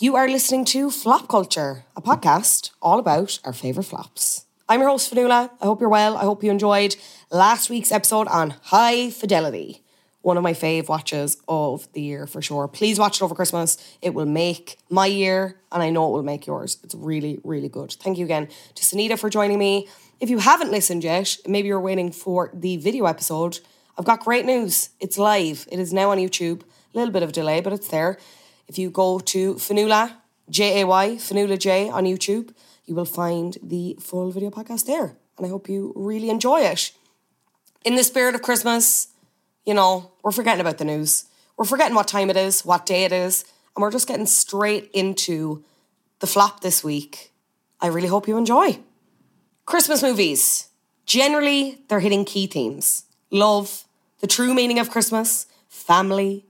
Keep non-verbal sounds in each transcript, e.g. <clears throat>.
You are listening to Flop Culture, a podcast all about our favourite flops. I'm your host, Fionnuala. I hope you're well. I hope you enjoyed last week's episode on High Fidelity. One of my fave watches of the year for sure. Please watch it over Christmas. It will make my year, and I know it will make yours. It's really, really good. Thank you again to Sunita for joining me. If you haven't listened yet, maybe you're waiting for the video episode. I've got great news. It's live. It is now on YouTube. A little bit of a delay, but it's there. If you go to Fionnuala, J A Y, Fionnuala J on YouTube, you will find the full video podcast there. And I hope you really enjoy it. In the spirit of Christmas, you know, we're forgetting about the news. We're forgetting what time it is, what day it is, and we're just getting straight into the flop this week. I really hope you enjoy. Christmas movies. Generally, they're hitting key themes love, the true meaning of Christmas, family.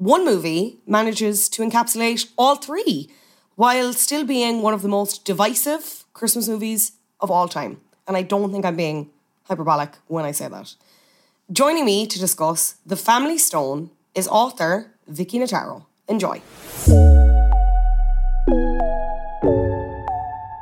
One movie manages to encapsulate all three while still being one of the most divisive Christmas movies of all time. And I don't think I'm being hyperbolic when I say that. Joining me to discuss The Family Stone is author Vicki Notaro. Enjoy.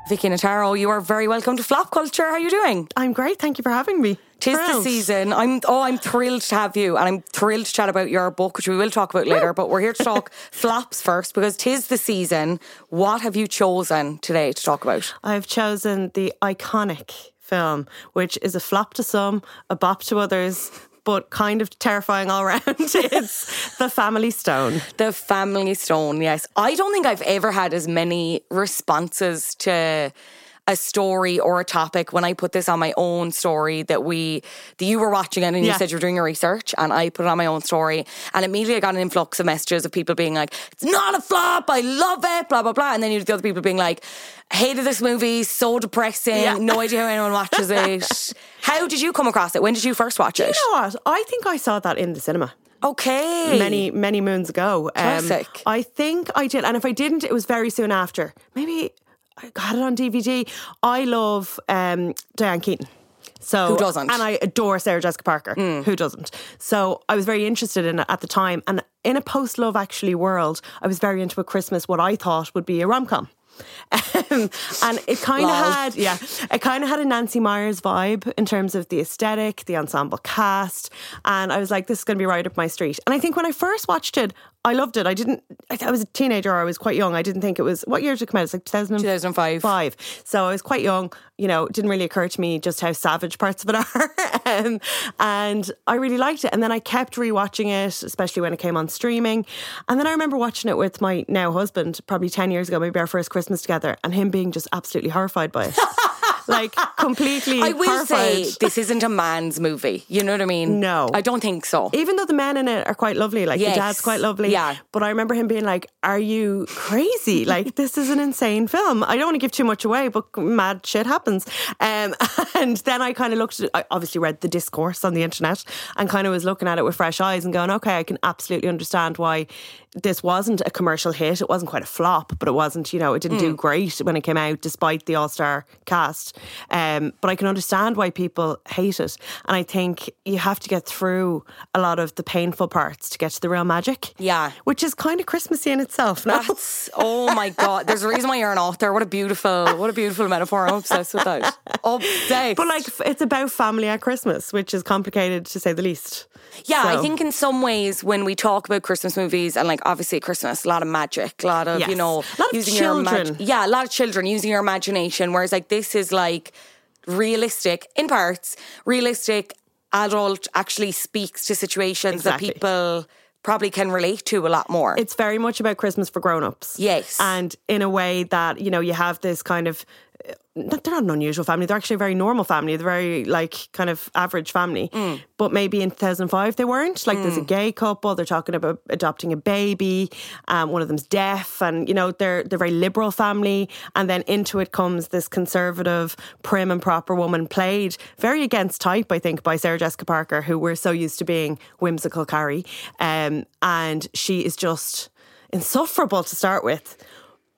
Vicki Notaro, you are very welcome to Flop Culture. How are you doing? I'm great. Thank you for having me. Tis the season. I'm oh, I'm thrilled to have you, and I'm thrilled to chat about your book, which we will talk about later. But we're here to talk <laughs> flops first because tis the season. What have you chosen today to talk about? I've chosen the iconic film, which is a flop to some, a bop to others, but kind of terrifying all round. <laughs> it's The Family Stone. The Family Stone. Yes, I don't think I've ever had as many responses to a story or a topic when I put this on my own story that we that you were watching it and you said you were doing your research and I put it on my own story and immediately I got an influx of messages of people being like, It's not a flop, I love it, blah blah blah. And then you had the other people being like, hated this movie, so depressing, Yeah. no idea how anyone watches it. <laughs> how did you come across it? When did you first watch it? You know what? I think I saw that in the cinema. Okay. Many, many moons ago. Um, I think I did. And if I didn't, it was very soon after. Maybe I got it on DVD. I love um, Diane Keaton. So Who doesn't? And I adore Sarah Jessica Parker. Who doesn't? So I was very interested in it at the time. And in a post Love Actually world, I was very into a Christmas what I thought would be a rom com. <laughs> Um, and it kind of had, yeah, it kind of had a Nancy Meyers vibe in terms of the aesthetic, the ensemble cast. And I was like, this is going to be right up my street. And I think when I first watched it, I loved it. I didn't. I, I was a teenager. I was quite young. I didn't think it was. What year did it come out? It's like 2000 2005. So I was quite young. You know, it didn't really occur to me just how savage parts of it <laughs> are. um, and I really liked it. And then I kept rewatching it, especially when it came on streaming. And then I remember watching it with my now husband, probably 10 years ago, maybe our first Christmas together, and him being just absolutely horrified by it. <laughs> like <laughs> completely I will horrified. say this isn't a man's movie. You know what I mean? No. I don't think so. even though the men in it are quite lovely, like Yes. the dad's quite lovely. Yeah. But I remember him being like, Are you crazy? <laughs> like, this is an insane film. I don't want to give too much away, but mad shit happens. Um, <laughs> and then I kind of looked at I obviously read the discourse on the internet and kind of was looking at it with fresh eyes and going, Okay, I can absolutely understand why this wasn't a commercial hit. It wasn't quite a flop, but it wasn't, you know, it didn't do great when it came out, despite the all star cast. Um, but I can understand why people hate it. And I think you have to get through a lot of the painful parts to get to the real magic. Yeah. Which is kind of Christmassy in itself. No? That's oh my god. There's a reason why you're an author. What a beautiful, what a beautiful metaphor. I'm obsessed with that. Obsessed. But like, it's about family at Christmas, which is complicated to say the least. Yeah, I think in some ways when we talk about Christmas movies and like obviously Christmas, a lot of magic, a lot of you know, A lot of using your children. yeah, a lot of children using your imagination. Whereas like this is like realistic in parts, realistic adult actually speaks to situations Exactly. that people probably can relate to a lot more. It's very much about Christmas for grown ups. Yes. And in a way that, you know, you have this kind of, they're not an unusual family. They're actually a very normal family. They're very, like, kind of average family. Mm. But maybe in 2005 they weren't. Like, there's a gay couple. They're talking about adopting a baby. Um, one of them's deaf. And, you know, they're, they're very liberal family. And then into it comes this conservative, prim and proper woman played very against type, I think, by Sarah Jessica Parker, who we're so used to being whimsical Carrie. Um, and she is just insufferable to start with.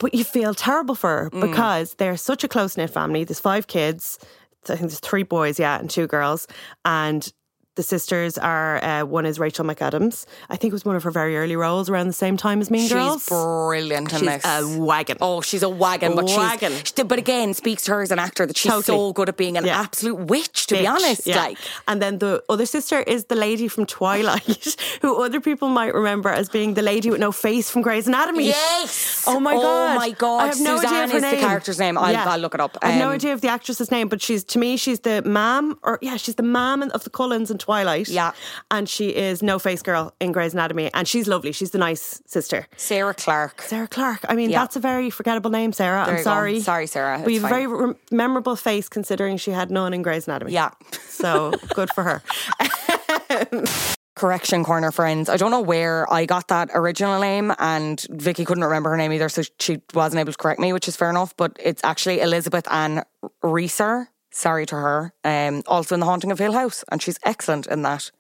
But you feel terrible for her mm. because they're such a close knit family. There's five kids. I think there's three boys, yeah, and two girls. And the sisters are uh, one is Rachel McAdams. I think it was one of her very early roles around the same time as Mean she's Girls. brilliant in She's this. a wagon. Oh, she's a wagon, but Wagon. she's but again speaks to her as an actor that she's Totally. so good at being an Yeah. absolute witch. To be honest, yeah. like And then the other sister is the lady from Twilight, <laughs> who other people might remember as being the lady with no face from Grey's Anatomy. Yes. Oh my Oh god. Oh my God. I have no idea Suzanne of her is the character's name. I'll- I'll look it up. I have no Um, idea of the actress's name, but she's to me she's the mom or yeah she's the mom of the Cullens and. Twilight. Yeah. and she is No Face Girl in Grey's Anatomy, and she's lovely. She's the nice sister. Sarah Clark. Sarah Clark. I mean, Yeah. that's a very forgettable name, Sarah. There I'm you go. sorry. Sorry, Sarah. But you It's have a very rem- memorable face considering she had none in Grey's Anatomy. Yeah. So <laughs> good for her. Correction corner friends. I don't know where I got that original name, and Vicki couldn't remember her name either, so she wasn't able to correct me, which is fair enough. But it's actually Elizabeth Ann Reaser. Sorry to her. Um, also in The Haunting of Hill House, and she's excellent in that.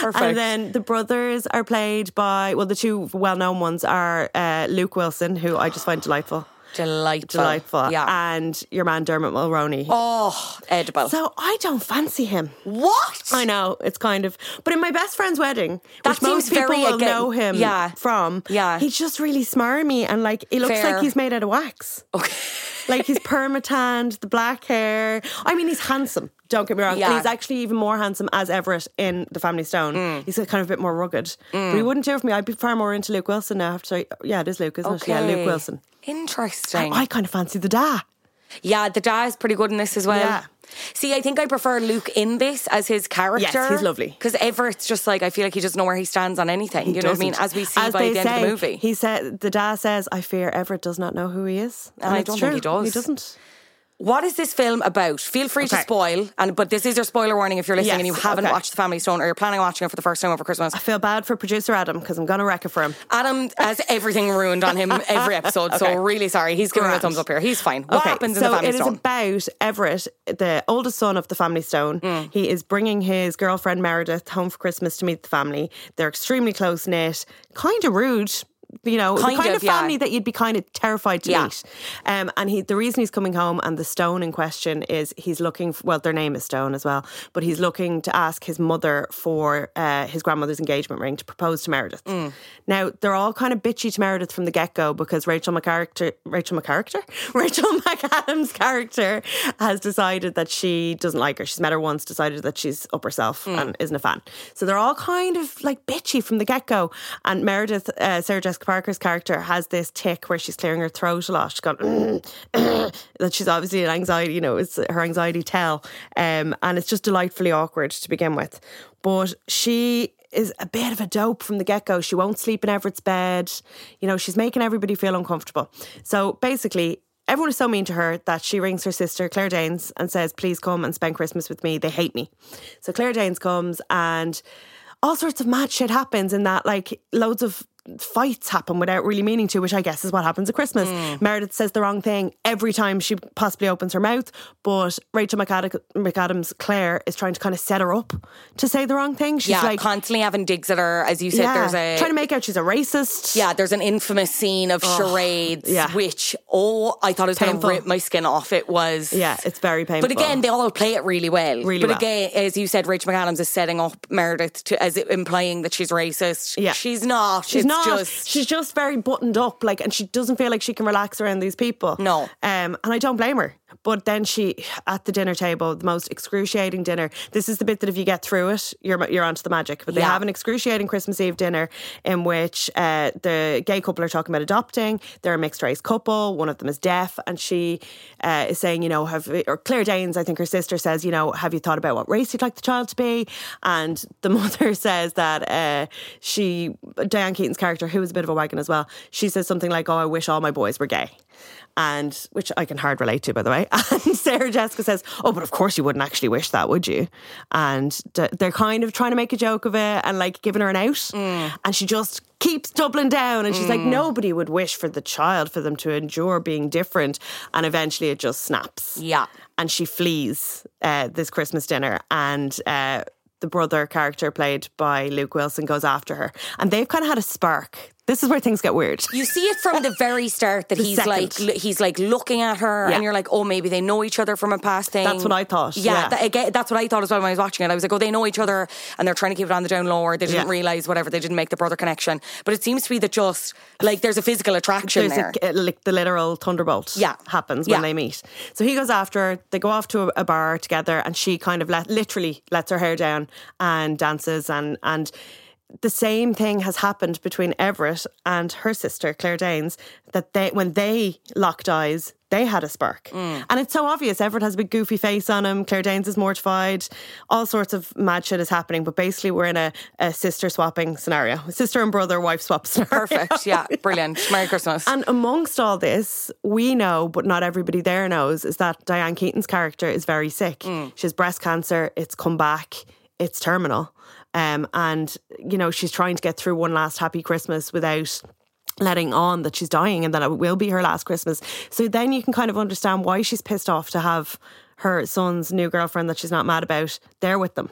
Perfect. And then the brothers are played by, well, the two well known ones are uh, Luke Wilson, who I just find delightful. Delightful. Delightful. Yeah. And your man Dermot Mulroney. oh, edible. So I don't fancy him. what? I know it's kind of, but in my best friend's wedding, That which most people will again- know him yeah. from, Yeah. he's just really smarmy and like he looks Fair. like he's made out of wax. Okay. Like he's permatanned, the black hair. I mean, he's handsome. Don't get me wrong. Yeah. And he's actually even more handsome as Everett in The Family Stone. Mm. He's kind of a bit more rugged. But he wouldn't do it for me. I'd be far more into Luke Wilson now. After yeah, it is Luke, isn't it? Yeah, Luke Wilson. Interesting. I kind of fancy the da. Yeah, the dad is pretty good in this as well. Yeah. See, I think I prefer Luke in this as his character. Yes, he's lovely. Because Everett's just like, I feel like he doesn't know where he stands on anything. He you know what I mean? As we see As by the end of the movie. He said the da says, "I fear Everett does not know who he is." And I don't true. think he does. He doesn't. What is this film about? Feel free to spoil, and but this is your spoiler warning if you're listening Yes, and you haven't okay. watched The Family Stone or you're planning on watching it for the first time over Christmas. I feel bad for producer Adam because I'm gonna wreck it for him. Adam has <laughs> everything ruined on him every episode, so really sorry. He's giving me a thumbs up here. He's fine. What happens in so The Family it Stone? It is about Everett, the oldest son of the family Stone. Mm. He is bringing his girlfriend Meredith home for Christmas to meet the family. They're extremely close knit, kind of rude. You know, Kind the kind of, of, yeah. family that you'd be kind of terrified to Yeah. meet. Um, and he, the reason he's coming home and the stone in question is he's looking. For, well, their name is Stone as well, but he's looking to ask his mother for uh, his grandmother's engagement ring to propose to Meredith. Mm. Now they're all kind of bitchy to Meredith from the get go because Rachel McCarthy, Rachel McCarthy, <laughs> Rachel McAdams' character has decided that she doesn't like her. She's met her once, decided that she's up herself Mm. and isn't a fan. So they're all kind of like bitchy from the get go. And Meredith, uh, Sarah Jessica Parker's character, has this tick where she's clearing her throat a lot. She's gone <clears throat> that she's obviously an anxiety. You know, it's her anxiety tell, um, and it's just delightfully awkward to begin with. But she is a bit of a dope from the get go. She won't sleep in Everett's bed. You know, she's making everybody feel uncomfortable. So basically, everyone is so mean to her that she rings her sister, Claire Danes, and says, Please come and spend Christmas with me. They hate me. So Claire Danes comes and all sorts of mad shit happens in that, like, loads of fights happen without really meaning to, which I guess is what happens at Christmas. Mm. Meredith says the wrong thing every time she possibly opens her mouth, but Rachel McAd- McAdams, Claire, is trying to kind of set her up to say the wrong thing. She's yeah, like, constantly having digs at her. As you said, yeah, there's a trying to make out she's a racist. Yeah, there's an infamous scene of charades, yeah. which oh, I thought it was going to rip my skin off. It was, Yeah, it's very painful. But again, they all play it really well. Really but well. again, as you said, Rachel McAdams is setting up Meredith to as implying that she's racist. Yeah. she's not. She's not. Just, she's just very buttoned up, like, and she doesn't feel like she can relax around these people. No. um, and I don't blame her. But then she, at the dinner table, the most excruciating dinner. This is the bit that if you get through it, you're you're onto the magic. But they Yeah. have an excruciating Christmas Eve dinner in which uh, the gay couple are talking about adopting. They're a mixed race couple. One of them is deaf, and she uh, is saying, you know, have or Claire Danes, I think her sister says, you know, have you thought about what race you'd like the child to be? And the <laughs> mother says that uh, she, Diane Keaton's character, who was a bit of a wagon as well, she says something like, "Oh, I wish all my boys were gay." And which I can hard relate to, by the way. <laughs> And Sarah Jessica says, "Oh, but of course you wouldn't actually wish that, would you?" And they're kind of trying to make a joke of it and like giving her an out, and she just keeps doubling down. And she's like, "Nobody would wish for the child for them to endure being different." And eventually, it just snaps yeah. and she flees uh, this Christmas dinner, and uh, the brother character played by Luke Wilson goes after her, and they've kind of had a spark. This is where things get weird. You see it from the very start that he's second. like he's like looking at her, Yeah. and you're like, oh, maybe they know each other from a past thing. That's what I thought, Yeah, yeah. that- again, that's what I thought as well when I was watching it. I was like, oh, they know each other, and they're trying to keep it on the down low, or they didn't Yeah. realize whatever they didn't make the brother connection. But it seems to be that just like there's a physical attraction There's there. a, like the literal thunderbolt Yeah. happens when they meet. So he goes after her. They go off to a, a bar together, and she kind of let, literally lets her hair down and dances and and. The same thing has happened between Everett and her sister Claire Danes. That they, when they locked eyes, they had a spark, Mm. and it's so obvious. Everett has a big goofy face on him. Claire Danes is mortified. All sorts of mad shit is happening. But basically, we're in a, a sister swapping scenario, sister and brother wife swap scenario. Perfect. Yeah, <laughs> brilliant. Merry Christmas. And amongst all this, we know, but not everybody there knows, is that Diane Keaton's character is very sick. She has breast cancer. It's come back. It's terminal. Um, and, you know, she's trying to get through one last happy Christmas without letting on that she's dying and that it will be her last Christmas. So then you can kind of understand why she's pissed off to have her son's new girlfriend that she's not mad about there with them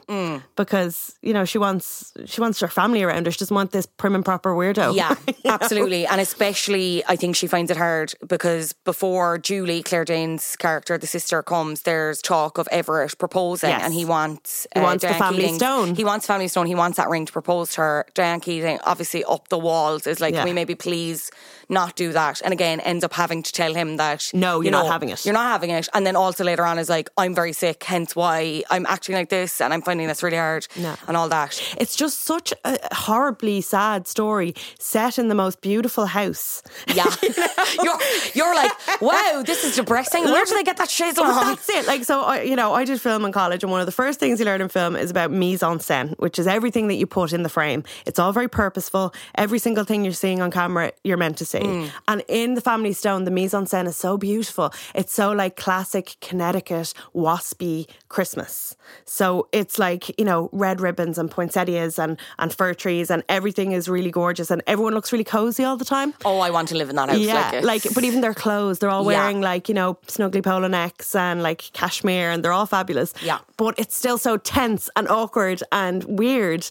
because you know she wants she wants her family around her she doesn't want this prim and proper weirdo Yeah, <laughs> absolutely. And especially, I think she finds it hard because before Julie, Claire Danes' character, the sister, comes, there's talk of Everett proposing Yes. and he wants, uh, He wants the family Keating- stone. He wants family stone. He wants that ring to propose to her. Diane Keaton, obviously, up the walls, is like, Yeah. we maybe please not do that? And again, ends up having to tell him that, No, you you're not having it. You're not having it. And then also later on is like, I'm very sick, hence why I'm acting like this and I'm finding this really hard No. and all that. It's just such a horribly sad story set in the most beautiful house. Yeah. <laughs> <laughs> you're, you're like, wow, this is depressing. Where did they get that on? that's it. Like, so, I, you know, I did film in college, and one of the first things you learn in film is about mise en scène, which is everything that you put in the frame. It's all very purposeful. Every single thing you're seeing on camera, you're meant to see. Mm. And in The Family Stone, the mise en scène is so beautiful. It's so like classic Connecticut waspy Christmas. So it's like, you know, red ribbons and poinsettias and, and fir trees, and everything is really gorgeous, and everyone looks really cozy all the time. Oh, I want to live in that house. Yeah, like, like, but even their clothes, they're all Yeah. wearing like, you know, snuggly polo necks and like cashmere and they're all fabulous. Yeah. But it's still so tense and awkward and weird.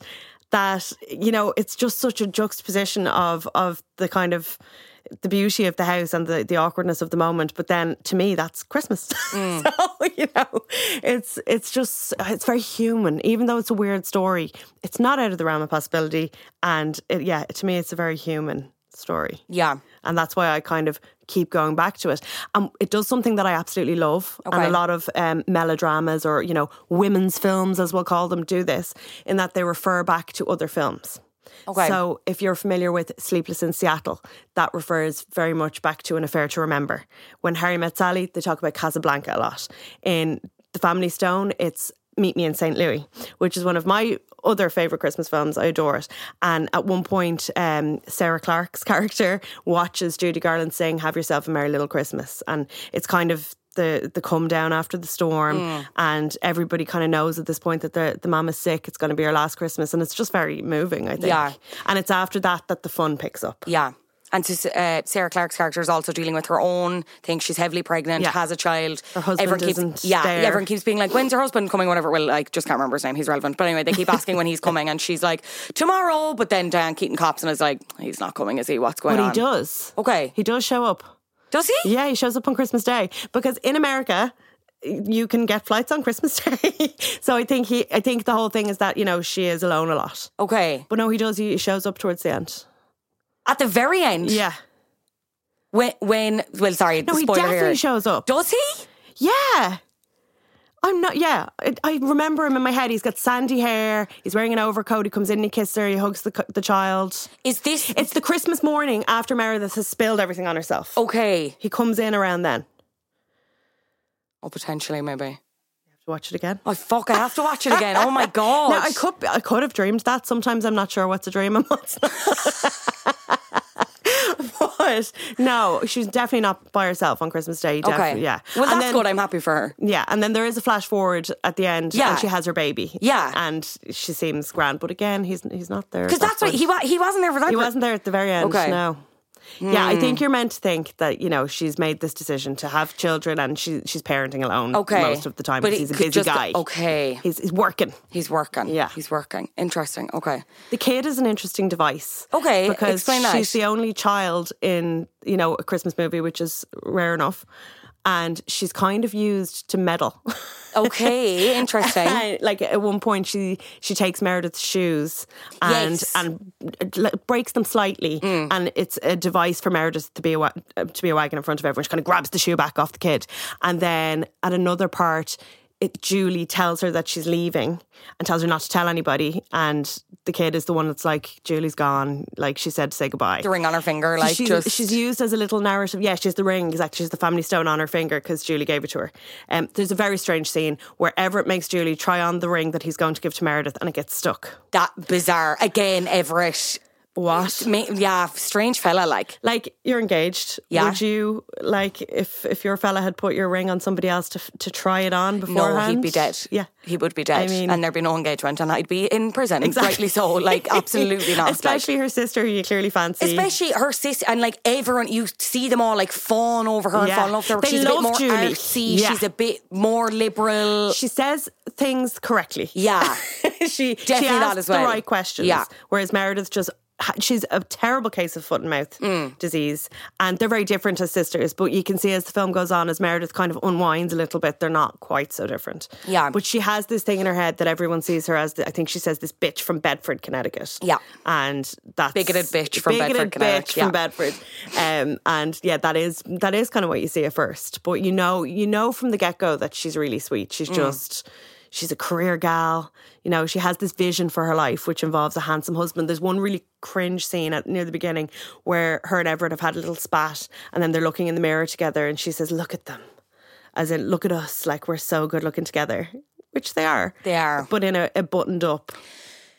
that you know it's just such a juxtaposition of of the kind of the beauty of the house and the, the awkwardness of the moment but then to me that's christmas <laughs> Mm. so you know it's it's just it's very human even though it's a weird story it's not out of the realm of possibility and it, yeah to me it's a very human story Yeah. and that's why I kind of keep going back to it. Um, it does something that I absolutely love, and a lot of um, melodramas or you know women's films, as we'll call them, do this in that they refer back to other films. Okay. So if you're familiar with Sleepless in Seattle, that refers very much back to an affair to remember. When Harry met Sally, they talk about Casablanca a lot. In The Family Stone, it's Meet Me in St. Louis, which is one of my other favourite Christmas films. I adore it. And at one point, um, Sarah Clark's <laughs> character watches Judy Garland sing Have Yourself a Merry Little Christmas. And it's kind of the, the come down after the storm, and everybody kind of knows at this point that the, the mom is sick. It's going to be her last Christmas, and it's just very moving, I think. Yeah. And it's after that that the fun picks up. Yeah. And to, uh, Sarah Clark's character is also dealing with her own thing. She's heavily pregnant, Yeah. has a child. Her husband everyone keeps, isn't yeah, there. everyone keeps being like, "When's your husband coming?" Whatever. Well, like, just can't remember his name. He's relevant, but anyway, they keep asking when he's coming, and she's like, "Tomorrow." But then Diane Keaton cops and is like, "He's not coming, is he? What's going But on?" he does. Okay. He does show up. Does he? Yeah, he shows up on Christmas Day because in America you can get flights on Christmas <laughs> Day. so I think he I think the whole thing is that, you know, she is alone a lot. Okay. But no, he does he shows up towards the end. At the very end. Yeah. When? When? Well, sorry. No, he spoiler definitely here. shows up. Does he? Yeah. I'm not, yeah. I, I remember him in my head. He's got sandy hair. He's wearing an overcoat. He comes in and he kisses her. He hugs the, the child. Is this? It's the Christmas morning after Meredith has spilled everything on herself. okay. He comes in around then. Oh, potentially, maybe. You have to watch it again. Oh fuck! I have to watch it again. Oh my god! <laughs> Now I could I could have dreamed that. Sometimes I'm not sure what's a dream and what's not. <laughs> but no, she's definitely not by herself on Christmas Day. Okay. Yeah. Well, And that's then- good. I'm happy for her. Yeah, and then there is a flash forward at the end, Yeah. and she has her baby. Yeah. and she seems grand, but again, he's he's not there. Because that that's what he wa- he wasn't there for that. He wasn't there at the very end. Okay. Hmm. No. Yeah, I think hmm. you're meant to think that you know she's made this decision to have children and she she's parenting alone Okay. most of the time But because he's a busy just- guy. okay. he's, he's working. He's working. Yeah. He's working. Interesting. Okay. The kid is an interesting device. Okay, because she's the only child in you know a Christmas movie, which is rare enough, and she's kind of used to meddle. <laughs> Okay. Interesting. <laughs> like at one point, she she takes Meredith's shoes and Yes. and breaks them slightly, Mm. and it's a device for Meredith to be a to be a wagon in front of everyone. She kind of grabs the shoe back off the kid, and then at another part. It, Julie tells her that she's leaving and tells her not to tell anybody. And the kid is the one that's like, Julie's gone. Like she said to say goodbye. the ring on her finger, like she's, just she's used as a little narrative. Yeah, she's the ring. Exactly, she's the family stone on her finger because Julie gave it to her. Um, there's a very strange scene where Everett makes Julie try on the ring that he's going to give to Meredith, and it gets stuck. that bizarre. Again, Everett. What? Ma- Yeah, strange fella. Like Like you're engaged. Yeah. Would you like if if your fella had put your ring on somebody else to to try it on no, beforehand? he'd be dead. Yeah. he would be dead, I mean- and there'd be no engagement, and I'd be in prison. Rightly so. Like <laughs> absolutely not. like- Especially her sister, who you clearly fancy. Especially her sister and like everyone, you see them all like fawn over her and fall in love with her. They She's a bit love more Julie. artsy. Yeah. She's a bit more liberal. she says things correctly. Yeah. <laughs> she Definitely she asks that as well. the right questions. Yeah. Whereas Meredith just she's a terrible case of foot and mouth Mm. disease, and they're very different as sisters. But you can see as the film goes on, as Meredith kind of unwinds a little bit, they're not quite so different. Yeah. But she has this thing in her head that everyone sees her as. The, I think she says this bitch from Bedford, Connecticut. Yeah. and that's Bigoted bitch from bigoted Bedford, Connecticut, bitch yeah. from Bedford. Um, and yeah, that is that is kind of what you see at first. But you know, you know from the get go that she's really sweet. Mm. She's just she's a career gal. You know, she has this vision for her life, which involves a handsome husband. There's one really cringe scene at near the beginning where her and Everett have had a little spat, and then they're looking in the mirror together, and she says, "Look at them," as in, "Look at us, like we're so good looking together," which they are. They are. but in a, a buttoned up,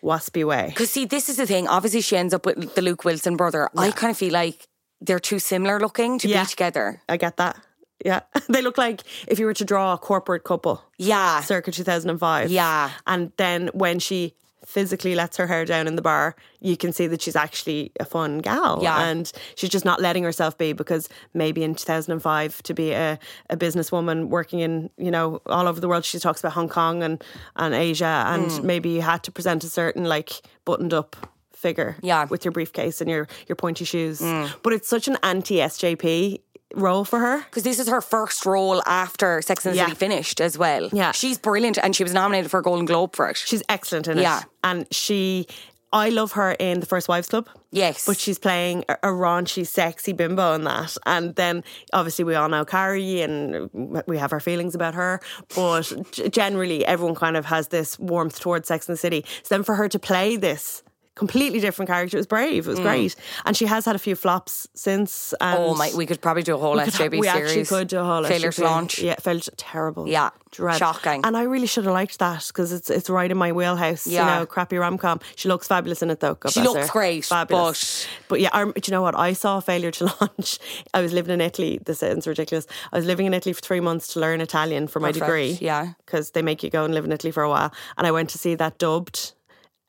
waspy way. Because see, this is the thing. Obviously, she ends up with the Luke Wilson brother. I kind of feel like they're too similar looking to Yeah. be together. I get that. Yeah. <laughs> They look like if you were to draw a corporate couple Yeah. circa 2005. Yeah. And then when she physically lets her hair down in the bar, you can see that she's actually a fun gal. Yeah. And she's just not letting herself be because maybe in 2005 to be a, a businesswoman working in, you know, all over the world, she talks about Hong Kong and, and Asia and Hmm. maybe you had to present a certain like buttoned up figure Yeah. With your briefcase and your, your pointy shoes. But it's such an anti SJP role for her. Because this is her first role after Sex and the Yeah. City finished as well. Yeah. She's brilliant and she was nominated for a Golden Globe for it. She's excellent in Yeah. it. And she, I love her in The First Wives Club. Yes. But she's playing a, a raunchy, sexy bimbo in that. And then obviously we all know Carrie and we have our feelings about her. But generally, everyone kind of has this warmth towards Sex and the City. So then for her to play this completely different character, it was brave. It was great. And she has had a few flops since. And Mm. oh my, we could probably do a whole we could SJP we series. actually could do a whole Failure to launch. Yeah, to, terrible. Yeah, Dread. shocking. And I really should have liked that because it's it's right in my wheelhouse. Yeah. You know, crappy rom com. She looks fabulous in it though. God She looks her. great, fabulous. But, yeah, I, do you know what? I saw Failure to <laughs> Launch. I was living in Italy. This sounds ridiculous. I was living in Italy for three months to learn Italian for my Perfect, degree. yeah. because they make you go and live in Italy for a while. And I went to see that dubbed.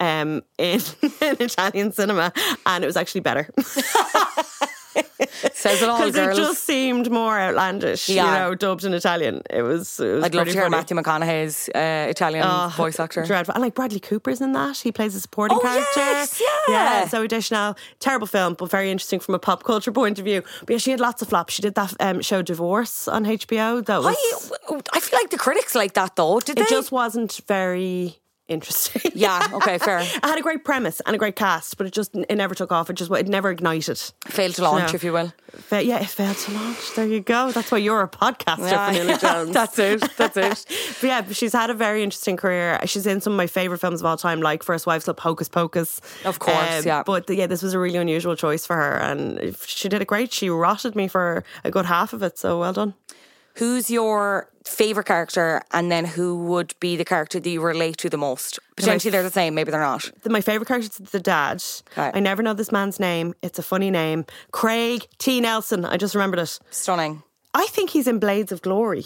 Um, in, <laughs> in Italian cinema, and it was actually better. <laughs> Says it all, because it just seemed more outlandish, Yeah. you know, dubbed in Italian. It was. It was I'd love to hear funny. Matthew McConaughey's uh, Italian Oh, voice actor. Dreadful. And like Bradley Cooper's in that. He plays a supporting Oh, character. yes, yeah. Yeah. Zooey Deschanel. Terrible film, but very interesting from a pop culture point of view. But yeah, she had lots of flops. She did that um, show Divorce on HBO. That was. I, I feel like the critics like that though. Did they? it they? just wasn't very interesting. Yeah, okay, fair. <laughs> I had a great premise and a great cast, but it just it never took off. It just it never ignited. Failed to launch, No. if you will. Fa- yeah, it failed to launch. There you go. That's why you're a podcaster, Yeah. Vanilla <laughs> Jones. That's it. That's it. <laughs> But yeah, she's had a very interesting career. She's in some of my favourite films of all time, like First Wives Club, Hocus Pocus. Um, Of course, yeah. But yeah, this was a really unusual choice for her, and she did it great. She rotted me for a good half of it, so well done. Who's your favourite character and then who would be the character that you relate to the most? Potentially they're the same, maybe they're not. My favourite character is the dad. Okay. I never know this man's name. It's a funny name. Craig T. Nelson. I just remembered it. Stunning. I think he's in Blades of Glory.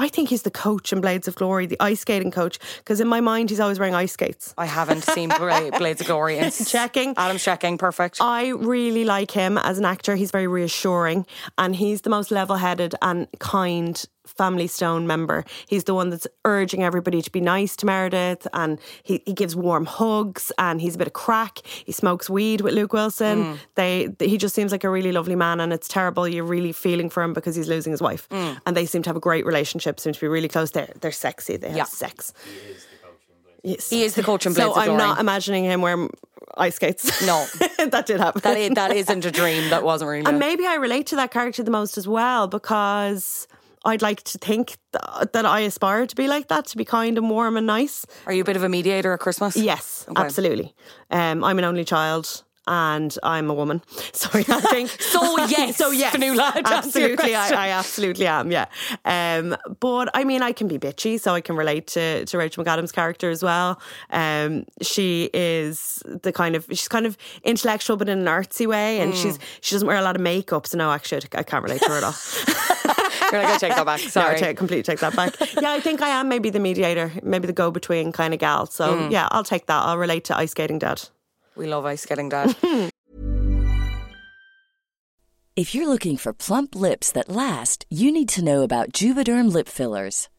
I think he's the coach in Blades of Glory, the ice skating coach, because in my mind he's always wearing ice skates. I haven't seen <laughs> Blades of Glory. It's Checking. Adam's checking. Perfect. I really like him as an actor. He's very reassuring and he's the most level headed and kind Family Stone member. He's the one that's urging everybody to be nice to Meredith and he, he gives warm hugs and he's a bit of crack. He smokes weed with Luke Wilson. Mm. They he just seems like a really lovely man and it's terrible. You're really feeling for him because he's losing his wife. Mm. And they seem to have a great relationship, seem to be really close. They're they're sexy. They have Yeah. sex. Yes. He is the coach in Blades So I'm not imagining him wearing ice skates. <laughs> No. <laughs> that did happen. that, is, that isn't a dream. That wasn't really. And maybe I relate to that character the most as well because I'd like to think th- that I aspire to be like that, to be kind and warm and nice. Are you a bit of a mediator at Christmas? Yes, Okay. absolutely. Um, I'm an only child. And I'm a woman, <laughs> so I think. <laughs> So yes, <laughs> so yes, Fionnuala, to answer absolutely, I. I absolutely am. Yeah, um, but I mean, I can be bitchy, so I can relate to to Rachel McAdams' character as well. Um, she is the kind of she's kind of intellectual, but in an artsy way, and she's she doesn't wear a lot of makeup. So no, actually, I can't relate to her at all. You're like, I take that back. <laughs> No, I Sorry. take, completely take that back. yeah, I think I am maybe the mediator, maybe the go between kind of gal. So Mm. yeah, I'll take that. I'll relate to ice skating dad. we love ice skating, Dad. <laughs> If you're looking for plump lips that last, you need to know about Juvederm lip fillers.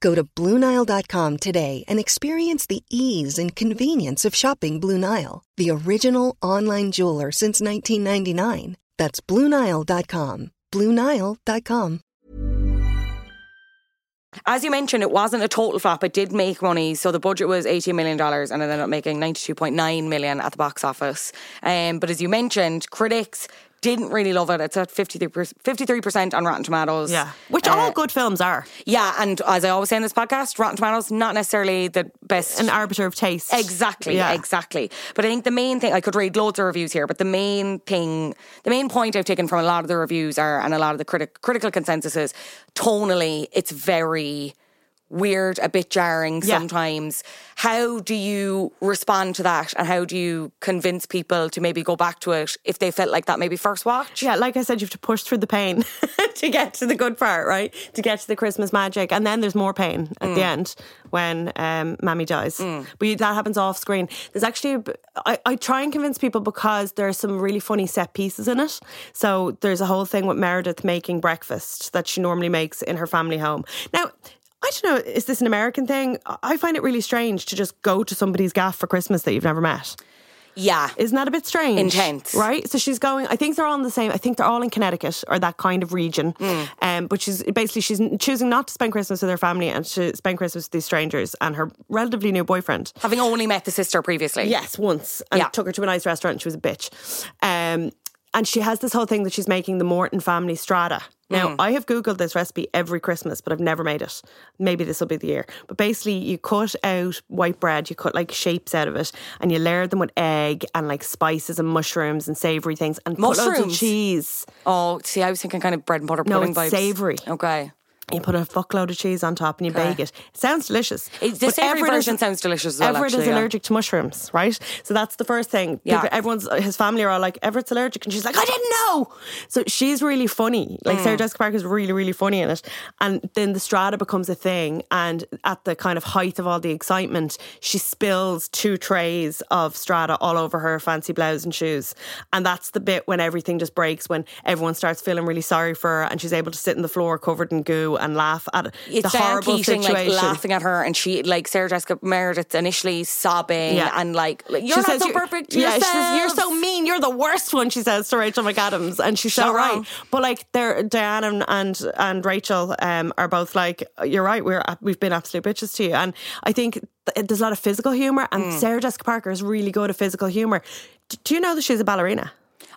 Go to BlueNile.com today and experience the ease and convenience of shopping Blue Nile, the original online jeweler since 1999. That's BlueNile.com. BlueNile.com. As you mentioned, it wasn't a total flop. It did make money. So the budget was $18 million and it ended up making 92.9 million at the box office. Um, but as you mentioned, critics didn't really love it. It's at 53%, 53% on Rotten Tomatoes. Yeah. Which Uh, all good films are. Yeah, and as I always say in this podcast, Rotten Tomatoes, not necessarily the best. An arbiter of taste. Exactly, Yeah. exactly. But I think the main thing, I could read loads of reviews here, but the main thing, the main point I've taken from a lot of the reviews are, and a lot of the critic, critical consensus is, tonally, it's very weird, a bit jarring Yeah. sometimes. How do you respond to that? And how do you convince people to maybe go back to it if they felt like that maybe first watch? Yeah, like I said, you have to push through the pain <laughs> to get to the good part, right? To get to the Christmas magic. And then there's more pain at the end when um, Mammy dies. But that happens off screen. There's actually, a I, I try and convince people because there are some really funny set pieces in it. So there's a whole thing with Meredith making breakfast that she normally makes in her family home. Now, I don't know, is this an American thing? I- find it really strange to just go to somebody's gaff for Christmas that you've never met. Yeah. Isn't that a bit strange? Intense. Right? So she's going, I think they're all in the same, I think they're all in Connecticut or that kind of region. Mm. Um, but she's basically, she's choosing not to spend Christmas with her family and to spend Christmas with these strangers and her relatively new boyfriend. Having only met the sister previously. Yes, once. And Yeah. took her to a nice restaurant and she was a bitch. Um, and she has this whole thing that she's making the Morton family strata. Now, mm. I have Googled this recipe every Christmas, but I've never made it. Maybe this will be the year. But basically, you cut out white bread, you cut like shapes out of it, and you layer them with egg and like spices and mushrooms and savoury things and put loads of Mushrooms? cheese. Oh, see, I was thinking kind of bread and butter No, pudding it's vibes. savoury. Okay. You put a fuckload of cheese on top and you Okay. bake it. It sounds delicious. It- the savoury Everett is- version sounds delicious as well, Everett actually, is yeah. allergic to mushrooms, right? So that's the first thing. Yeah. People, everyone's his family are all like, Everett's allergic, and she's like, I didn't know. So she's really funny. Like Mm. Sarah Jessica Parker is really, really funny in it. And then the strata becomes a thing, and at the kind of height of all the excitement, she spills two trays of strata all over her fancy blouse and shoes. And that's the bit when everything just breaks, when everyone starts feeling really sorry for her, and she's able to sit on the floor covered in goo and laugh at it. It's the horrible Keating situation. like laughing at her, and she like Sarah Jessica Meredith initially sobbing Yeah. and like, like, you're She not so you're- perfect. Yeah, she says you're so mean. You're the worst one. She says to Rachel McAdams, and she's so right. But like, they're Diane and and, and Rachel um, are both like, you're right. We're we've been absolute bitches to you, and I think there's a lot of physical humor, and Hmm. Sarah Jessica Parker is really good at physical humor. Do you know that she's a ballerina?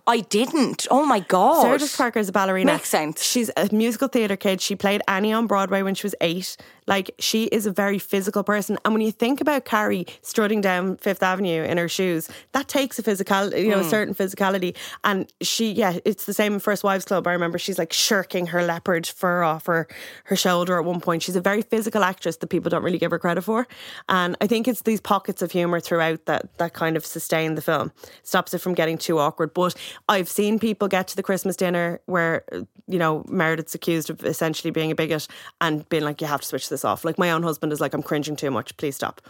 I didn't. Oh my god. Sarah Jessica Parker is a ballerina. Makes sense. She's a musical theatre kid. She played Annie on Broadway when she was eight. Like she is a very physical person. And when you think about Carrie strutting down Fifth Avenue in her shoes, that takes a physical, you know, Hmm. a certain physicality. And she, yeah, it's the same in First Wives Club. I remember she's like shirking her leopard fur off her her shoulder at one point. She's a very physical actress that people don't really give her credit for. And I think it's these pockets of humor throughout that that kind of sustain the film, stops it from getting too awkward. But I've seen people get to the Christmas dinner where you know Meredith's accused of essentially being a bigot and being like, you have to switch this off. Like my own husband is like, I'm cringing too much. Please stop.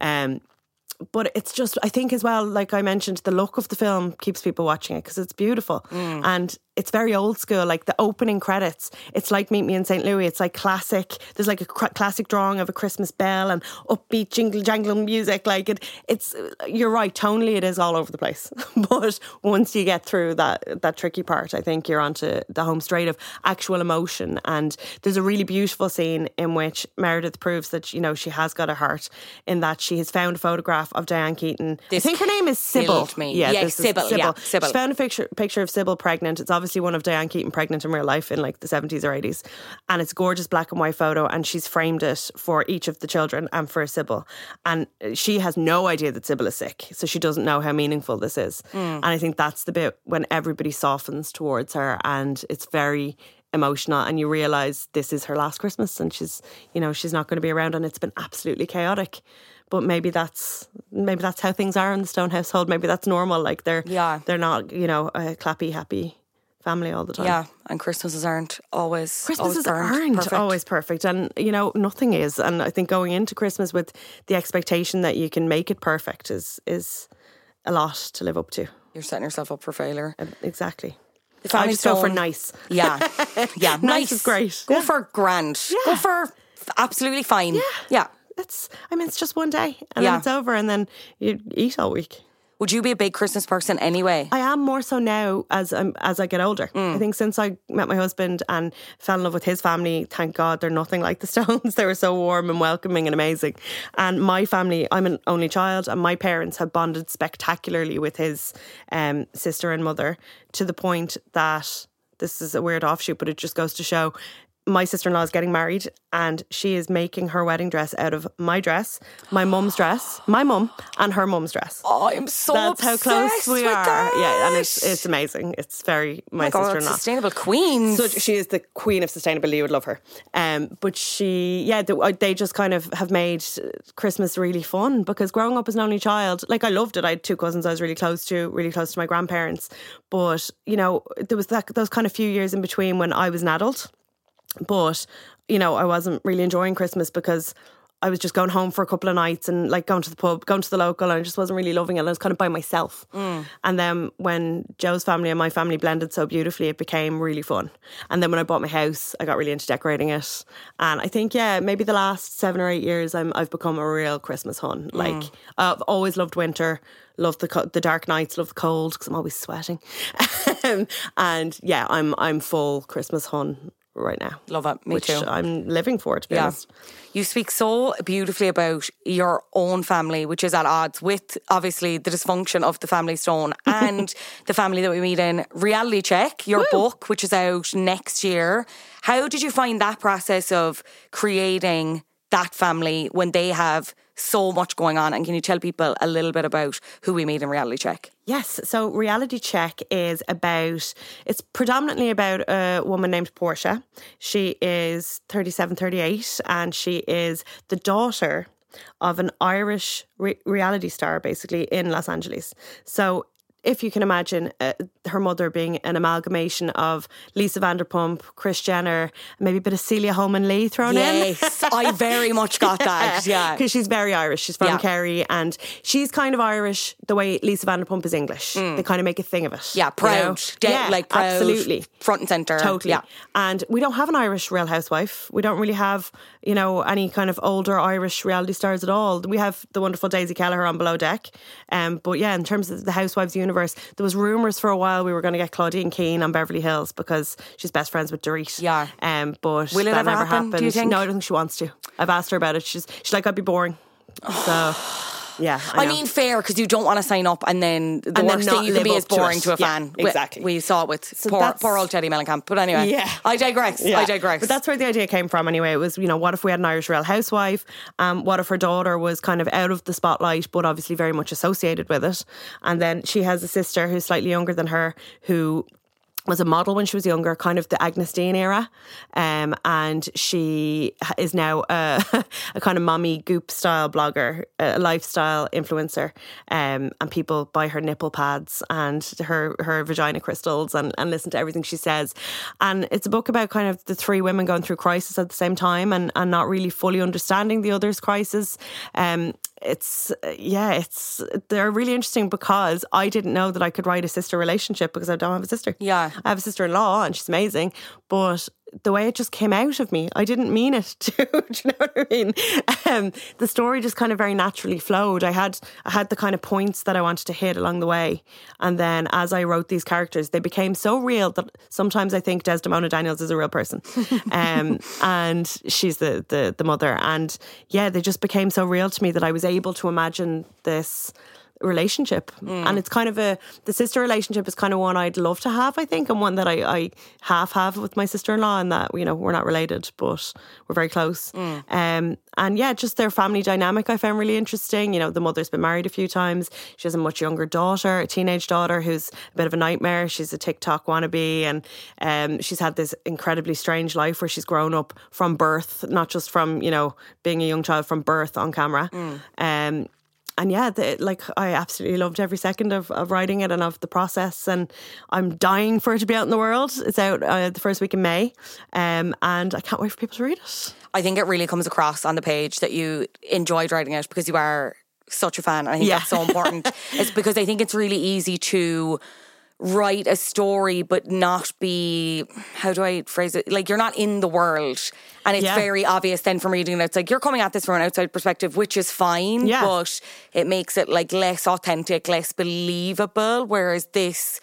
Um, but it's just I think as well, like I mentioned, the look of the film keeps people watching it because it's beautiful and it's very old school. Like the opening credits, it's like Meet Me in St. Louis. It's like classic. There's like a cr- classic drawing of a Christmas bell and upbeat jingle jangle music. Like it, it's you're right. Tonally, it is all over the place. <laughs> but once you get through that that tricky part, I think you're onto the home straight of actual emotion. And there's a really beautiful scene in which Meredith proves that you know she has got a heart in that she has found a photograph of Diane Keaton. This I think her name is Sybil. Yeah, this is Sybil, yeah, Sybil. She's found a picture picture of Sybil pregnant. It's obviously one of Diane Keaton pregnant in real life in like the 70s or 80s. And it's a gorgeous black and white photo and she's framed it for each of the children and for Sybil. And she has no idea that Sybil is sick. So she doesn't know how meaningful this is. Hmm. And I think that's the bit when everybody softens towards her and it's very emotional and you realize this is her last Christmas and she's you know she's not going to be around and it's been absolutely chaotic but maybe that's maybe that's how things are in the Stone household maybe that's normal like they're Yeah. they're not you know a clappy happy family all the time. Yeah, and Christmases aren't always Christmases always aren't perfect. always perfect, and you know nothing is. And I think going into Christmas with the expectation that you can make it perfect is is a lot to live up to. You're setting yourself up for failure. Exactly. The I just go for nice. Yeah, <laughs> yeah, Nice is great. Go Yeah. for grand. Yeah. Go for absolutely fine. Yeah, yeah. It's. I mean, it's just one day, and Yeah. then it's over, and then you eat all week. Would you be a big Christmas person anyway? I am more so now as um, as I get older. Mm. I think since I met my husband and fell in love with his family, thank God they're nothing like the <laughs> Stones. they were so warm and welcoming and amazing. And my family, I'm an only child, and my parents have bonded spectacularly with his um, sister and mother to the point that this is a weird offshoot, but it just goes to show. My sister in law is getting married and she is making her wedding dress out of my dress, my mum's dress, my mum, and her mum's dress. oh, I'm so That's how close we are. that. Yeah, and it's it's amazing. It's very my Oh God, sister in law. sustainable queens. So she is the queen of sustainability. You would love her. Um, but she, yeah, they, they just kind of have made Christmas really fun because growing up as an only child, like I loved it. I had two cousins I was really close to, really close to my grandparents. But you know, there was that those kind of few years in between when I was an adult. But you know, I wasn't really enjoying Christmas because. I was just going home for a couple of nights and like going to the pub, going to the local, and I just wasn't really loving it. I was kind of by myself. Mm. And then when Joe's family and my family blended so beautifully, it became really fun. And then when I bought my house, I got really into decorating it. And I think, yeah, maybe the last seven or eight years, I'm, I've become a real Christmas hun. Mm. Like, I've always loved winter, loved the co- the dark nights, love the cold because I'm always sweating. <laughs> Um, and yeah, I'm I'm full Christmas hun right now. Love it. Me which too. I'm living for, it, to be Yeah. honest. You speak so beautifully about your own family, which is at odds with obviously the dysfunction of the family stone <laughs> and the family that we meet in Reality Check, your book, which is out next year. How did you find that process of creating that family when they have so much going on? And can you tell people a little bit about who we meet in Reality Check? Yes. So Reality Check is about, it's predominantly about a woman named Portia. She is 37, 38, and she is the daughter of an Irish re- reality star, basically, in Los Angeles. So if you can imagine uh, her mother being an amalgamation of Lisa Vanderpump, Chris Jenner, maybe a bit of Celia Holman Lee thrown in. Yes, I very much got that. <laughs> Yeah. Because she's very Irish. She's from Yeah. Kerry and she's kind of Irish the way Lisa Vanderpump is English. They kind of make a thing of it. Mm. Yeah, you proud. know? De- yeah, like proud. Absolutely. Front and centre. Totally. Yeah. And we don't have an Irish real housewife. We don't really have, you know, any kind of older Irish reality stars at all. We have the wonderful Daisy Kelliher on Below Deck. Um, but yeah, in terms of the Housewives universe, there was rumours for a while we were going to get Claudine Keane on Beverly Hills because she's best friends with Dorit. Yeah. Um, but Will it that ever never happen, do happened. you think? No, I don't think she wants to. I've asked her about it. She's she's like, I'd be boring. So <sighs> <sighs> <sighs> yeah. I, I, mean, fair because you don't want to sign up and then the then worst not thing you can be is boring it. to, a fan. We- exactly. We, saw it with poor, poor old Teddi Mellencamp. But anyway, Yeah. I digress. I digress. But that's where the idea came from anyway. It was, you know, what if we had an Irish Real Housewife? Um, what if her daughter was kind of out of the spotlight, but obviously very much associated with it? And then she has a sister who's slightly younger than her who was a model when she was younger, kind of the Agyness Deyn era. Um, and she is now a, <laughs> a kind of mommy goop style blogger, a lifestyle influencer. Um, and people buy her nipple pads and her, her vagina crystals and, and listen to everything she says. And it's a book about kind of the three women going through crisis at the same time and, and not really fully understanding the other's crisis. Um, it's uh, yeah, it's they're really interesting because I didn't know that I could write a sister relationship because I don't have a sister. Yeah. I have a sister in law and she's amazing, but the way it just came out of me, I didn't mean it <laughs> to. do you know what I mean? Um, the story just kind of very naturally flowed. I had I had the kind of points that I wanted to hit along the way, and then as I wrote these characters, they became so real that sometimes I think Desdemona Daniels is a real person, <laughs> um, and she's the, the the mother. And yeah, they just became so real to me that I was able to imagine this relationship. And it's kind of a the sister relationship is kind of one I'd love to have I think and one that I, I half have with my sister-in-law and that you know we're not related but we're very close. Um, and yeah just their family dynamic I found really interesting. You know the mother's been married a few times. She has a much younger daughter a teenage daughter who's a bit of a nightmare. She's a TikTok wannabe and um, she's had this incredibly strange life where she's grown up from birth not just from you know being a young child from birth on camera. Um, and yeah, the, like I absolutely loved every second of, of writing it and of the process. And I'm dying for it to be out in the world. It's out uh, the first week in May, um, and I can't wait for people to read it. I think it really comes across on the page that you enjoyed writing it because you are such a fan. And I think Yeah. that's so <laughs> important. it's because I think it's really easy to write a story but not be how do I phrase it? Like you're not in the world. And it's Yeah. very obvious then from reading it. It's like you're coming at this from an outside perspective, which is fine. Yeah. But it makes it like less authentic, less believable. Whereas this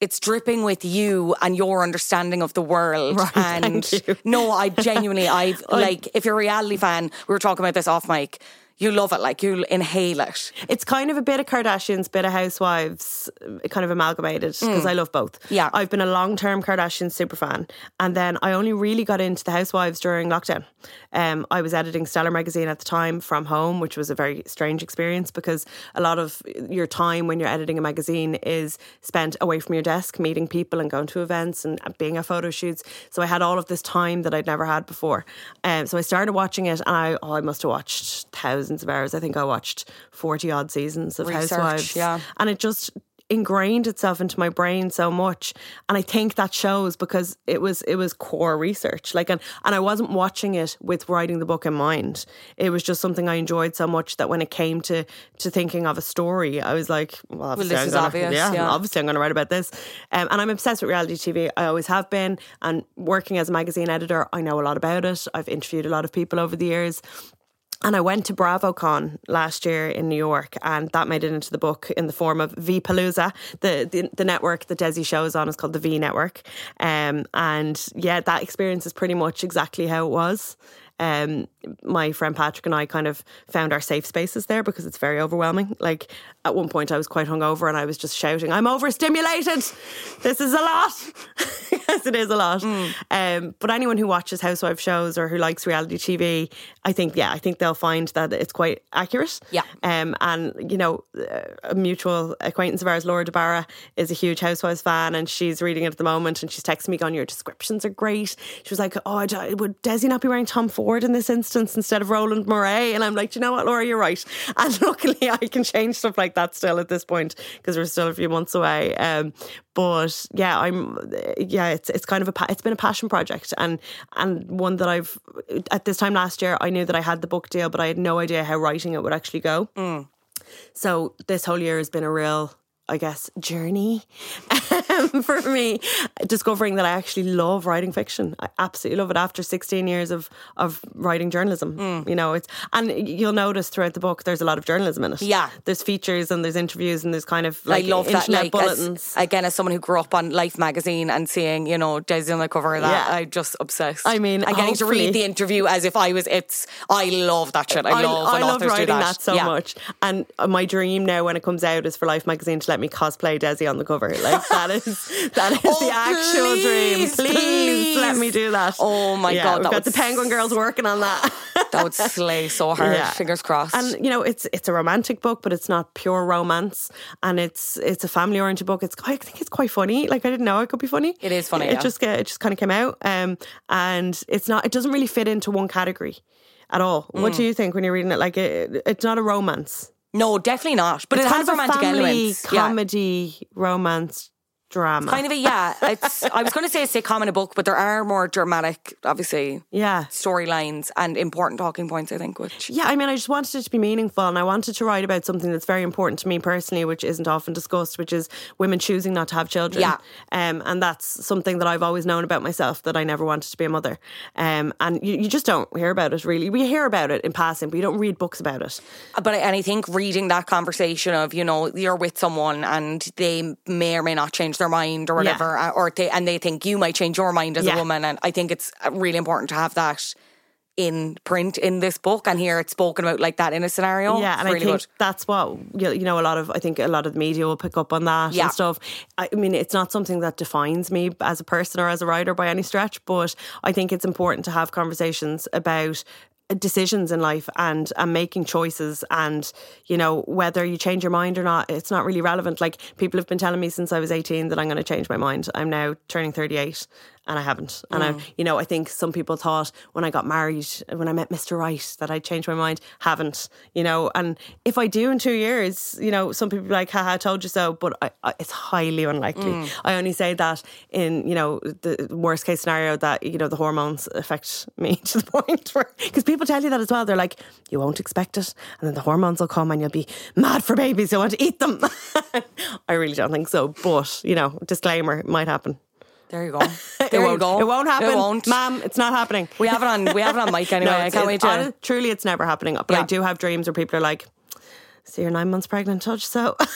it's dripping with you and your understanding of the world. Right, <laughs> and no, I genuinely, I've <laughs> like, if you're a reality fan, we were talking about this off mic. You love it, like you inhale it. It's kind of a bit of Kardashians, bit of Housewives, uh, kind of amalgamated because I love both. Yeah. I've been a long term Kardashian super fan, and then I only really got into the Housewives during lockdown. Um, I was editing Stellar magazine at the time from home, which was a very strange experience because a lot of your time when you're editing a magazine is spent away from your desk, meeting people and going to events and being at photo shoots. So I had all of this time that I'd never had before. Um, so I started watching it, and I, oh, I must have watched thousands of hours. I think I watched forty odd seasons of Research, Housewives, yeah. and it just ingrained itself into my brain so much. And i think that shows because it was it was core research. Like and, and i wasn't watching it with writing the book in mind. It was just something i enjoyed so much that when it came to to thinking of a story i was like well, obviously this I'm is gonna, obvious, yeah, yeah. obviously i'm going to write about this. Um, and i'm obsessed with reality tv i always have been. And working as a magazine editor i know a lot about it. I've interviewed a lot of people over the years and I went to BravoCon last year in New York, and that made it into the book in the form of V Palooza. The, the the network that Desi shows on is called the V Network, um, and yeah, that experience is pretty much exactly how it was. Um, my friend Patrick and I kind of found our safe spaces there because it's very overwhelming. Like at one point, I was quite hungover and I was just shouting, "I'm overstimulated! This is a lot." <laughs> yes, it is a lot. Um, but anyone who watches housewife shows or who likes reality TV, I think, yeah, I think they'll find that it's quite accurate. Yeah. Um, and you know, uh, a mutual acquaintance of ours, Laura de Barra, is a huge Housewives fan, and she's reading it at the moment, and she's texting me, "Going, your descriptions are great." She was like, "Oh, would Desi not be wearing Tom Ford in this instance instead of Roland Mouret?" And I'm like, "Do you know what, Laura, you're right." <laughs> And luckily, I can change stuff like that still at this point because we're still a few months away. Um, but yeah, I'm yeah, it's it's kind of a it's been a passion project and and one that I've at this time last year I knew that I had the book deal, but I had no idea how writing it would actually go. So this whole year has been a real, I guess, journey um, <laughs> for me, discovering that I actually love writing fiction. I absolutely love it. After 16 years of of writing journalism, Mm. you know, it's and you'll notice throughout the book there's a lot of journalism in it. Yeah. there's features and there's interviews and there's kind of like I love that. Like, bulletins. as, again, as someone who grew up on Life magazine and seeing, you know, Daisy on the cover of that, Yeah. I just obsessed. I mean, and getting to read the interview as if I was. It's. I love that shit. I, love. I when love writing that. that, so Yeah. much. And uh, my dream now, when it comes out, is for Life magazine to let me cosplay Desi on the cover. Like that <laughs> is that is Oh, the actual dream. please, Please, let me do that. Oh my Yeah, God, we've that got would the Penguin Girls working on that. That would slay so <laughs> hard. Yeah. Fingers crossed. And you know, it's it's a romantic book, but it's not pure romance, and it's it's a family oriented book. It's I think it's quite funny. Like I didn't know it could be funny. It is funny, It yeah. just get it just kind of came out, um, and it's not. It doesn't really fit into one category at all. Mm. What do you think when you're reading it? Like it, it's not a romance. No, definitely not. But it's it kind has of a romantic elements. Yeah. comedy romance drama. Kind of a yeah. It's. I was going to say a sitcom in a book, but there are more dramatic, obviously, yeah. storylines and important talking points. I think, which Yeah, I mean, I just wanted it to be meaningful, and I wanted to write about something that's very important to me personally, which isn't often discussed, which is women choosing not to have children. Yeah. um, and that's something that I've always known about myself that I never wanted to be a mother. Um, and you, you just don't hear about it really. We hear about it in passing, but you don't read books about it. But and I think reading that conversation of you know you're with someone and they may or may not change their mind or whatever, uh, or they and they think you might change your mind as Yeah. a woman, and I think it's uh, really important to have that in print in this book and here it's spoken about like that in a scenario. Yeah, and I think good. that's what you you know. A lot of I think a lot of the media will pick up on that Yeah. and stuff. I mean, it's not something that defines me as a person or as a writer by any stretch, but I think it's important to have conversations about decisions in life and and making choices and you know whether you change your mind or not it's not really relevant. Like people have been telling me since I was 18 that I'm going to change my mind. I'm now turning 38 and I haven't. And Mm. I, you know, I think some people thought when I got married, when I met Mr. Right, that I'd changed my mind. Haven't, you know. And if I do in two years, you know, some people be like, haha, I told you so. But I, I, it's highly unlikely. Mm. I only say that in, you know, the worst case scenario that, you know, the hormones affect me <laughs> to the point where, because people tell you that as well. They're like, you won't expect it. And then the hormones will come and you'll be mad for babies. You want to eat them. <laughs> I really don't think so. But, you know, disclaimer, it might happen. There you go. <laughs> It There you won't. go. It won't happen, It won't. ma'am. It's not happening. We have it on. We have it on mic <laughs> anyway. no, I can't wait to. hon- truly, it's never happening. But I do have dreams where people are like, "So you're nine months pregnant, touch." So <laughs>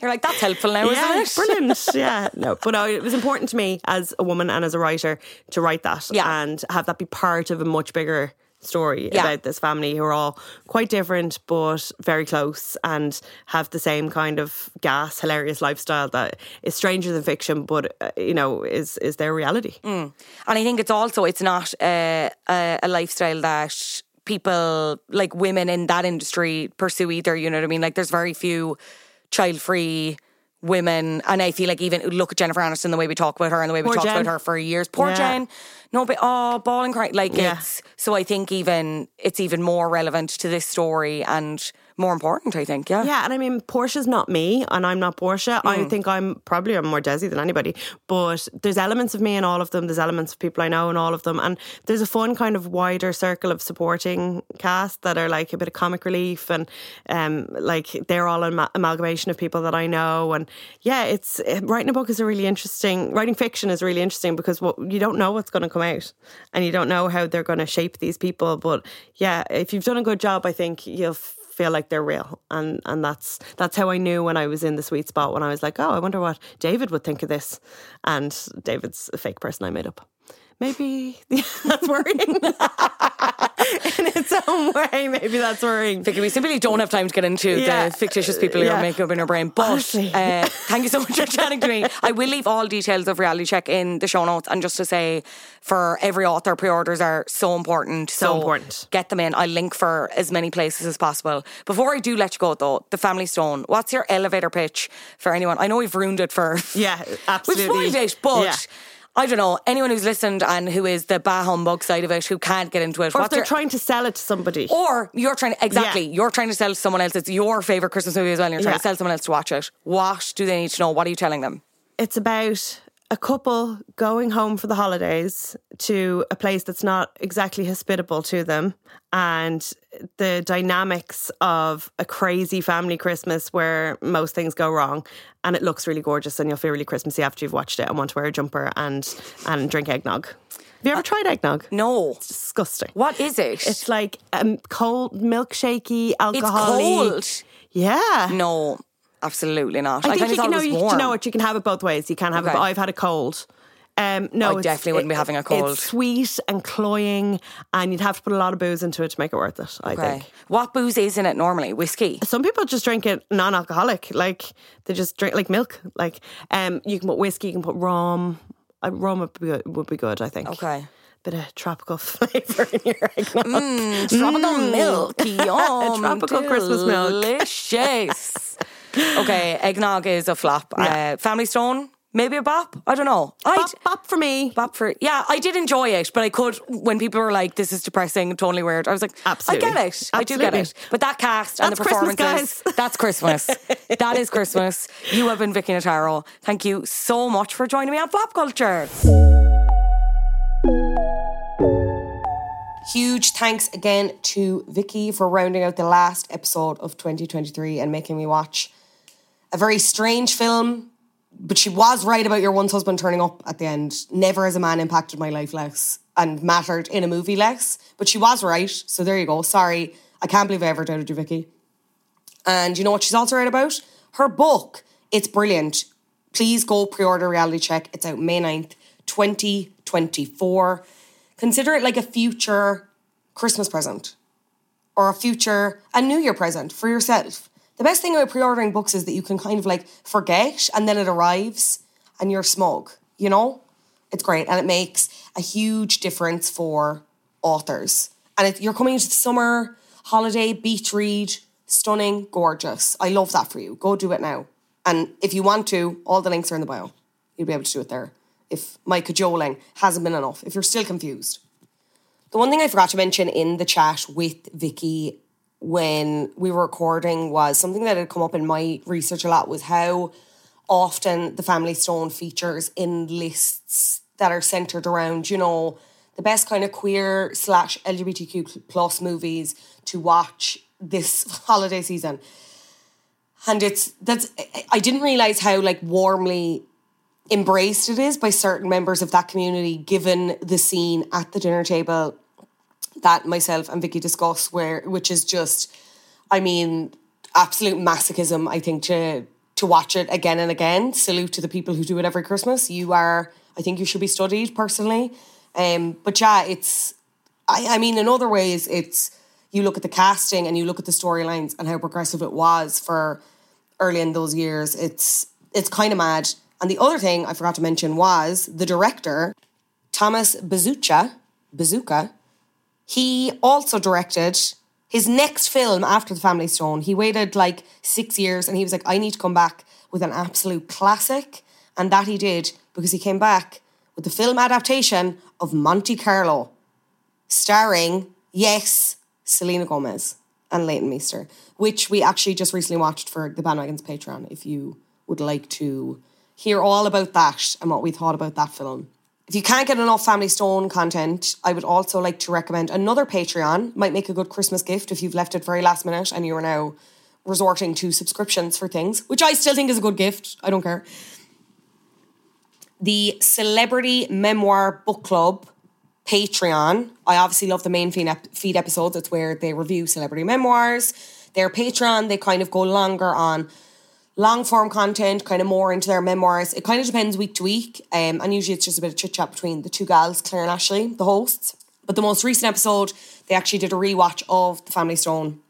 You're like that's helpful now, yeah, isn't it? brilliant. Yeah, no, but no, it was important to me as a woman and as a writer to write that Yeah. and have that be part of a much bigger story Yeah. about this family who are all quite different but very close and have the same kind of gas hilarious lifestyle that is stranger than fiction but uh, you know is is their reality And I think it's also it's not uh, a, a lifestyle that people like women in that industry pursue either. You know what I mean? Like there's very few child free women, and I feel like even look at Jennifer Aniston the way we talk about her and the way we Poor talked Jen. about her for years. Poor Yeah. Jen, no, but oh, ball and cry. Like Yeah. it's so. I think even it's even more relevant to this story and more important. I think, yeah, Yeah, and I mean, Portia's not me, and I'm not Portia. Mm. I think I'm probably I'm more Desi than anybody. But there's elements of me in all of them. There's elements of people I know in all of them, and there's a fun kind of wider circle of supporting cast that are like a bit of comic relief, and um, like they're all an amalgamation of people that I know. And yeah, it's eh, writing a book is a really interesting. Writing fiction is really interesting because what you don't know what's going to come out, and you don't know how they're going to shape these people. But yeah, if you've done a good job, I think you'll feel like they're real. And and that's that's how I knew when I was in the sweet spot when I was like oh I wonder what David would think of this. And David's a fake person I made up maybe <laughs> that's worrying <laughs> in its own way maybe that's worrying Vicki, we simply don't have time to get into Yeah. the fictitious people who Yeah. are making up in our brain. But uh, thank you so much for chatting to me. <laughs> I will leave all details of Reality Check in the show notes. And just to say, for every author, pre orders are so important. So important. Get them in. I'll link for as many places as possible. Before I do let you go, though, The Family Stone, what's your elevator pitch for anyone? I know we've ruined it for. yeah We've absolutely spoiled it, but. Yeah. I don't know anyone who's listened and who is the bah humbug side of it who can't get into it. or if they're your- trying to sell it to somebody or you're trying to, exactly, Yeah. you're trying to sell to someone else. It's your favourite Christmas movie as well, and you're trying Yeah. to sell someone else to watch it. What do they need to know? What are you telling them? it's about a couple going home for the holidays to a place that's not exactly hospitable to them and the dynamics of a crazy family Christmas where most things go wrong and it looks really gorgeous and you'll feel really Christmassy after you've watched it and want to wear a jumper and and drink eggnog. Have you ever tried eggnog? No. It's disgusting. What is it? It's like um, cold, milkshakey, It's alcohol. cold. Yeah. No, absolutely not. I, I, think you, know, you, you know what? You can have it both ways. You can have it. But I've had a cold. Um, no, I definitely wouldn't be having a cold. It's sweet and cloying, and you'd have to put a lot of booze into it to make it worth it. I Okay. think. What booze is in it normally? Whiskey. Some people just drink it non-alcoholic, like they just drink like milk. Like, um, you can put whiskey, you can put rum. Uh, rum would be good, would be good, I think. Okay. Bit of tropical <laughs> flavour in your eggnog. Mm, tropical milk. <laughs> Yum. Tropical Christmas milk. Delicious. <laughs> okay, eggnog is a flop. Uh, family Stone, maybe a bop. I don't know. I Bop, bop for me. Bop for yeah, I did enjoy it, but I could when people were like, "This is depressing, totally weird." I was like, Absolutely. I get it, I do get Absolutely. it." But that cast and That's the Christmas, performances, guys. that's Christmas. that is Christmas. You have been Vicki Notaro. Thank you so much for joining me on Flop Culture. Huge thanks again to Vicki for rounding out the last episode of 2023 and making me watch a very strange film. But she was right about your once husband turning up at the end. Never has a man impacted my life less and mattered in a movie less. But she was right. So there you go. Sorry. I can't believe I ever doubted you, Vicki. And you know what she's also right about? Her book. It's brilliant. Please go pre order Reality Check. It's out May 9th, 2024. Consider it like a future Christmas present or a future, a New Year present for yourself. The best thing about pre ordering books is that you can kind of like forget and then it arrives and you're smug, you know? It's great and it makes a huge difference for authors. And it, you're coming into the summer, holiday, beach read, stunning, gorgeous. I love that for you. Go do it now. And if you want to, all the links are in the bio. You'll be able to do it there if my cajoling hasn't been enough, if you're still confused. The one thing I forgot to mention in the chat with Vicki when we were recording was something that had come up in my research a lot was how often the Family Stone features in lists that are centered around, you know, the best kind of queer slash LGBTQ plus movies to watch this <laughs> holiday season. And it's that's I didn't realize how like warmly embraced it is by certain members of that community, given the scene at the dinner table that myself and Vicki discuss, where which is just, I mean, absolute masochism. I think to to watch it again and again. Salute to the people who do it every Christmas. You are, I think, you should be studied personally. Um, but yeah, it's, I, I mean, in other ways, it's you look at the casting and you look at the storylines and how progressive it was for early in those years. It's it's kind of mad. And the other thing I forgot to mention was the director, Thomas Bezucha, Bazooka. He also directed his next film after The Family Stone. He waited like six years and he was like, I need to come back with an absolute classic. And that he did because he came back with the film adaptation of Monte Carlo, starring, yes, Selena Gomez and Leighton Meester, which we actually just recently watched for the Bandwagons Patreon. If you would like to hear all about that and what we thought about that film. If you can't get enough Family Stone content, I would also like to recommend another Patreon. Might make a good Christmas gift if you've left it very last minute and you are now resorting to subscriptions for things, which I still think is a good gift. I don't care. The Celebrity Memoir Book Club Patreon. I obviously love the main feed episodes. It's where they review celebrity memoirs. Their Patreon, they kind of go longer on long form content, kind of more into their memoirs. It kind of depends week to week. Um, and usually it's just a bit of chit chat between the two gals, Claire and Ashley, the hosts. But the most recent episode, they actually did a rewatch of The Family Stone.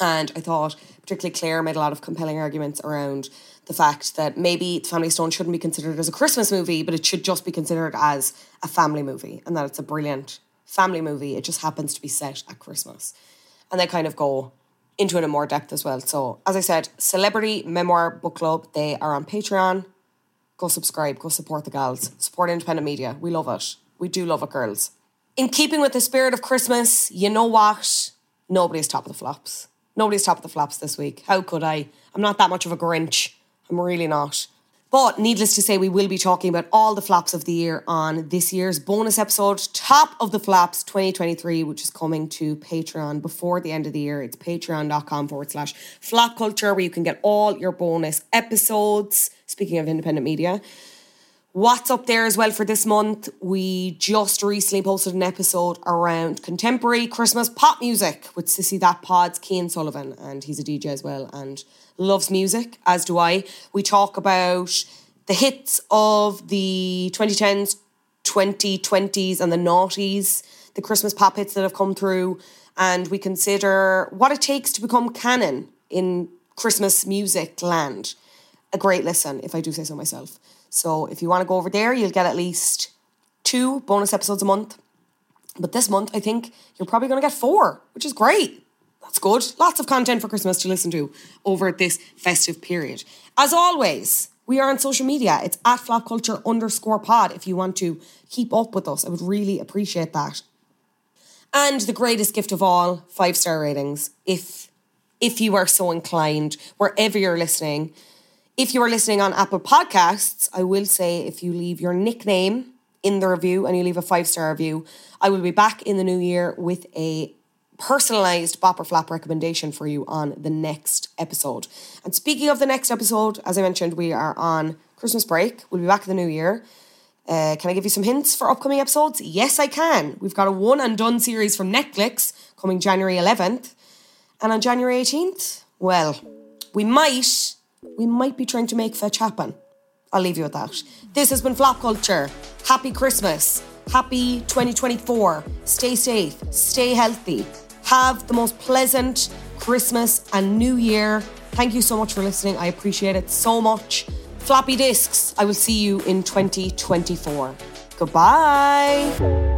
And I thought, particularly Claire made a lot of compelling arguments around the fact that maybe The Family Stone shouldn't be considered as a Christmas movie, but it should just be considered as a family movie. And that it's a brilliant family movie. It just happens to be set at Christmas. And they kind of go, into it in more depth as well. So, as I said, Celebrity Memoir Book Club, they are on Patreon. Go subscribe, go support the gals, support independent media. We love it. We do love it, girls. In keeping with the spirit of Christmas, you know what? Nobody's top of the flops. Nobody's top of the flops this week. How could I? I'm not that much of a Grinch. I'm really not. But needless to say, we will be talking about all the flops of the year on this year's bonus episode, Top of the Flops 2023, which is coming to Patreon before the end of the year. It's patreon.com forward slash flop culture, where you can get all your bonus episodes. Speaking of independent media, what's up there as well for this month? We just recently posted an episode around contemporary Christmas pop music with Sissy That Pod's Cian Sullivan, and he's a DJ as well. And loves music, as do I. We talk about the hits of the 2010s, 2020s, and the noughties, the Christmas pop hits that have come through, and we consider what it takes to become canon in Christmas music land. A great listen, if I do say so myself. So if you want to go over there, you'll get at least two bonus episodes a month. But this month, I think you're probably going to get four, which is great. That's good. Lots of content for Christmas to listen to over this festive period. As always, we are on social media. It's at flopculture underscore pod if you want to keep up with us. I would really appreciate that. And the greatest gift of all, five star ratings. If if you are so inclined, wherever you're listening. If you are listening on Apple Podcasts, I will say if you leave your nickname in the review and you leave a five star review, I will be back in the new year with a personalized bopper flap recommendation for you on the next episode. And speaking of the next episode, as I mentioned, we are on Christmas break. We'll be back in the new year. Uh, can I give you some hints for upcoming episodes? Yes, I can. We've got a one and done series from Netflix coming January 11th. And on January 18th, well, we might, we might be trying to make fetch happen. I'll leave you with that. This has been Flop Culture. Happy Christmas. Happy 2024. Stay safe. Stay healthy. Have the most pleasant Christmas and New Year. Thank you so much for listening. I appreciate it so much. Floppy discs, I will see you in 2024. Goodbye.